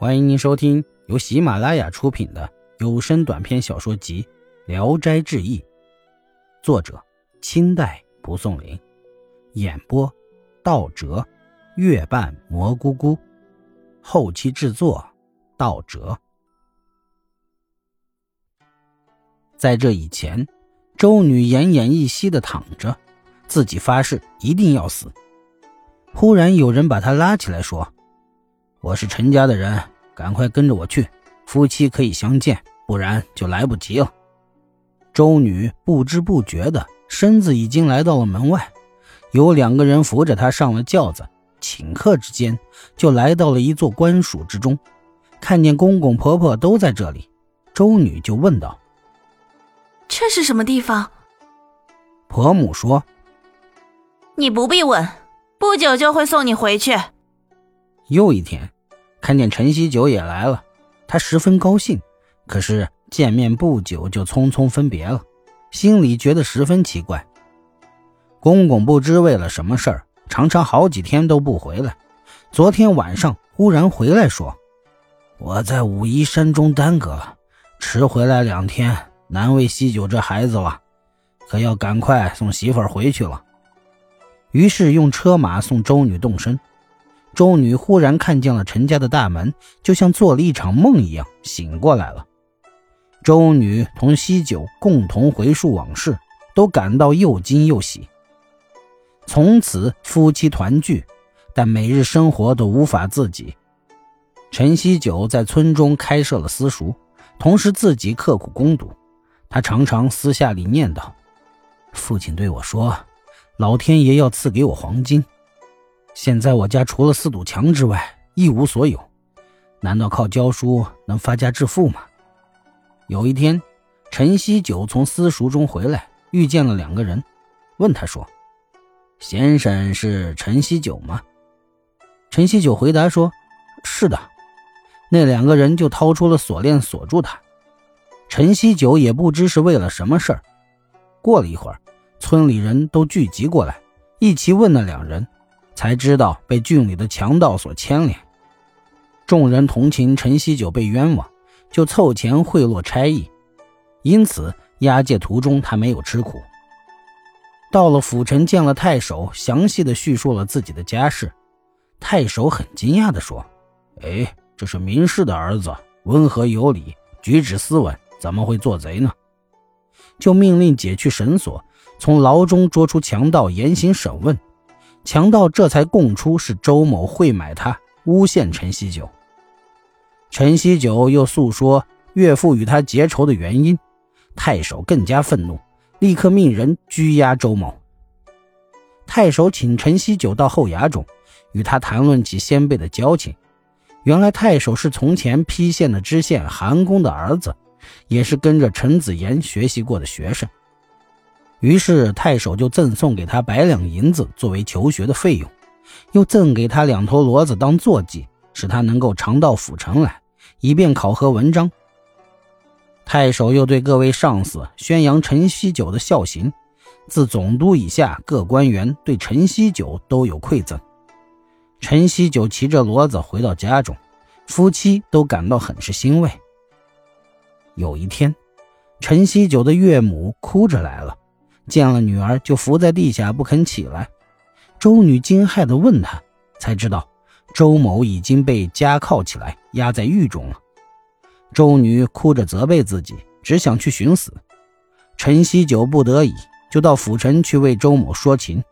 欢迎您收听由喜马拉雅出品的有声短篇小说集《聊斋志异》，作者清代蒲松龄，演播道哲、月半蘑菇菇，后期制作道哲。在这以前，周女奄奄一息的躺着，自己发誓一定要死。忽然有人把她拉起来说。我是陈家的人，赶快跟着我去，夫妻可以相见，不然就来不及了。周女不知不觉的身子已经来到了门外，有两个人扶着她上了轿子，顷刻之间就来到了一座官署之中。看见公公婆婆都在这里，周女就问道：“这是什么地方？”婆母说：“你不必问，不久就会送你回去。”又一天，看见陈锡九也来了，他十分高兴。可是见面不久就匆匆分别了，心里觉得十分奇怪。公公不知为了什么事儿，常常好几天都不回来。昨天晚上忽然回来，说：“我在武夷山中耽搁了，迟回来两天，难为锡九这孩子了，可要赶快送媳妇回去了。”于是用车马送周女动身。周女忽然看见了陈家的大门，就像做了一场梦一样醒过来了。周女同西九共同回述往事，都感到又惊又喜。从此夫妻团聚，但每日生活都无法自己。陈锡九在村中开设了私塾，同时自己刻苦攻读。他常常私下里念叨：“父亲对我说，老天爷要赐给我黄金。”现在我家除了四堵墙之外一无所有，难道靠教书能发家致富吗？有一天，陈锡九从私塾中回来，遇见了两个人，问他说：“先生是陈锡九吗？”陈锡九回答说：“是的。”那两个人就掏出了锁链锁住他。陈锡九也不知是为了什么事儿。过了一会儿，村里人都聚集过来，一起问那两人。才知道被郡里的强盗所牵连，众人同情陈锡九被冤枉，就凑钱贿赂差役，因此押解途中他没有吃苦。到了府城见了太守，详细的叙述了自己的家事。太守很惊讶的说：“哎，这是名士的儿子，温和有礼，举止斯文，怎么会做贼呢？”就命令解去绳索，从牢中捉出强盗，严刑审问。强盗这才供出是周某贿买他，诬陷陈锡九。陈锡九又诉说岳父与他结仇的原因，太守更加愤怒，立刻命人拘押周某。太守请陈锡九到后衙中，与他谈论起先辈的交情。原来太守是从前邳县的知县韩公的儿子，也是跟着陈子言学习过的学生。于是太守就赠送给他百两银子作为求学的费用，又赠给他两头骡子当坐骑，使他能够常到府城来，以便考核文章。太守又对各位上司宣扬陈锡九的孝行，自总督以下各官员对陈锡九都有馈赠。陈锡九骑着骡子回到家中，夫妻都感到很是欣慰。有一天，陈锡九的岳母哭着来了。见了女儿就伏在地下不肯起来，周女惊骇地问他，才知道周某已经被夹铐起来压在狱中了。周女哭着责备自己，只想去寻死。陈锡九不得已就到府城去为周某说情。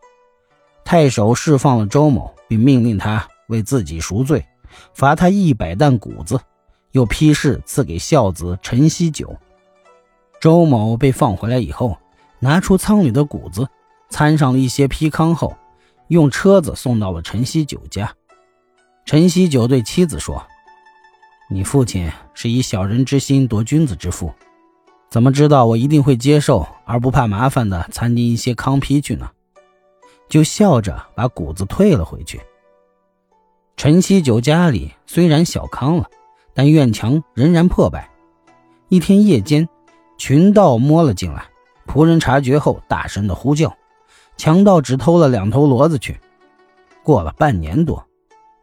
太守释放了周某，并命令他为自己赎罪，罚他一百担谷子，又批示赐给孝子陈锡九。周某被放回来以后。拿出仓里的谷子，掺上了一些砒糠后，用车子送到了陈锡九家。陈锡九对妻子说：“你父亲是以小人之心夺君子之腹，怎么知道我一定会接受而不怕麻烦的掺进一些糠秕去呢？”就笑着把谷子退了回去。陈锡九家里虽然小康了，但院墙仍然破败。一天夜间，群盗摸了进来。仆人察觉后，大声的呼叫，强盗只偷了两头骡子去。过了半年多，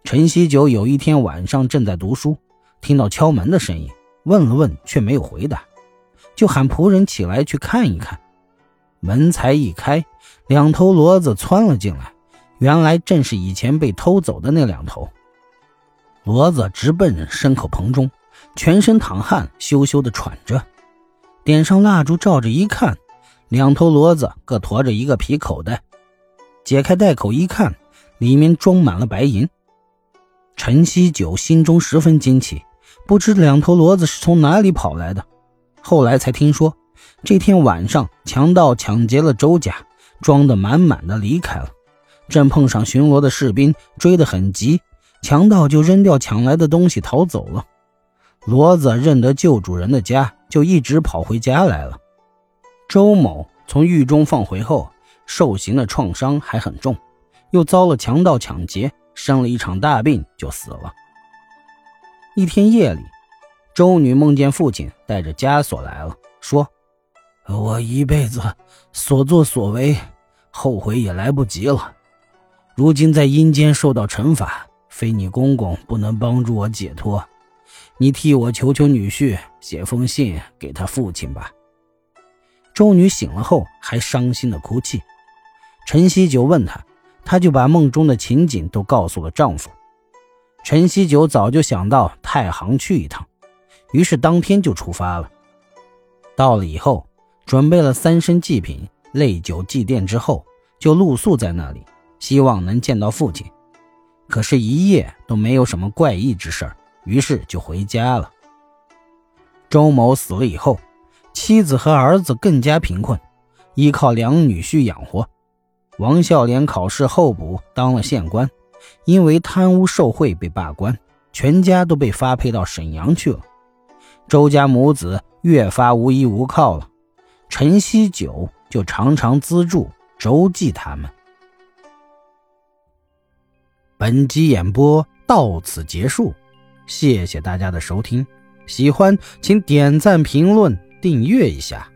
陈锡九有一天晚上正在读书，听到敲门的声音，问了问却没有回答，就喊仆人起来去看一看。门才一开，两头骡子窜了进来，原来正是以前被偷走的那两头。骡子直奔牲口棚中，全身淌汗，羞羞的喘着。点上蜡烛，照着一看，两头骡子各驮着一个皮口袋。解开袋口一看，里面装满了白银。陈锡九心中十分惊奇，不知两头骡子是从哪里跑来的。后来才听说，这天晚上强盗抢劫了周家，装得满满的离开了。正碰上巡逻的士兵追得很急，强盗就扔掉抢来的东西逃走了。骡子认得旧主人的家，就一直跑回家来了。周某从狱中放回后。受刑的创伤还很重，又遭了强盗抢劫，生了一场大病，就死了。一天夜里，周女梦见父亲带着枷锁来了，说：“我一辈子所作所为，后悔也来不及了。如今在阴间受到惩罚，非你公公不能帮助我解脱，你替我求求女婿，写封信给他父亲吧。”周女醒了后，还伤心的哭泣。陈锡九问他，他就把梦中的情景都告诉了丈夫。陈锡九早就想到太行去一趟，于是当天就出发了。到了以后，准备了三身祭品、泪酒祭奠之后，就露宿在那里，希望能见到父亲。可是，一夜都没有什么怪异之事于是就回家了。周某死了以后，妻子和儿子更加贫困，依靠两女婿养活。王孝廉考试候补当了县官，因为贪污受贿被罢官，全家都被发配到沈阳去了。周家母子越发无依无靠了，陈锡九就常常资助周济他们。本集演播到此结束，谢谢大家的收听，喜欢请点赞、评论、订阅一下。